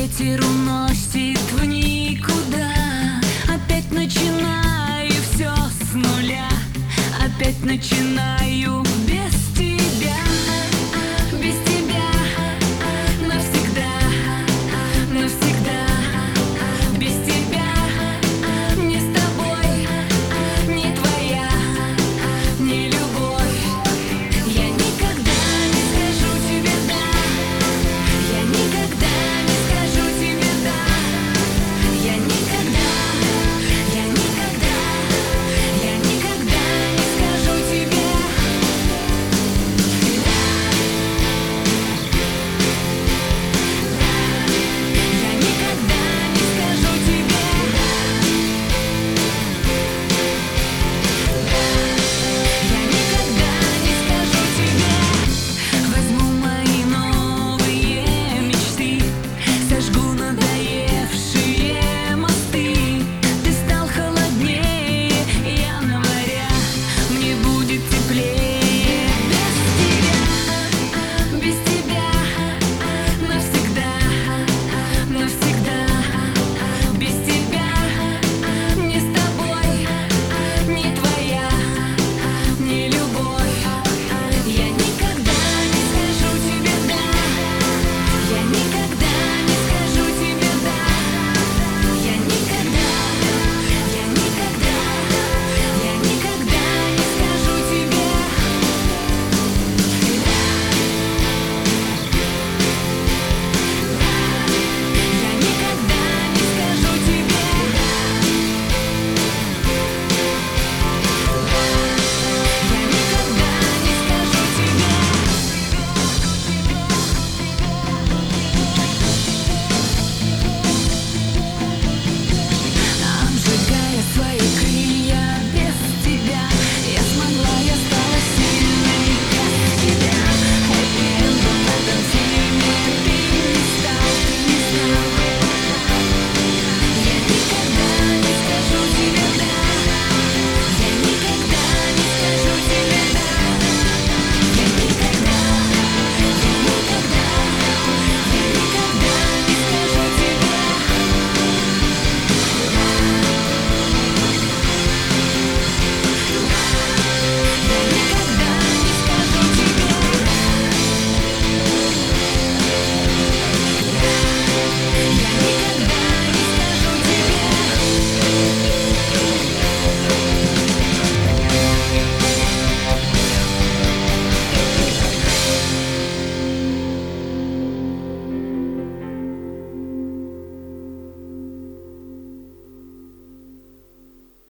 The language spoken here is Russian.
Ветер уносит в никуда. Опять начинаю все с нуля. Опять начинаю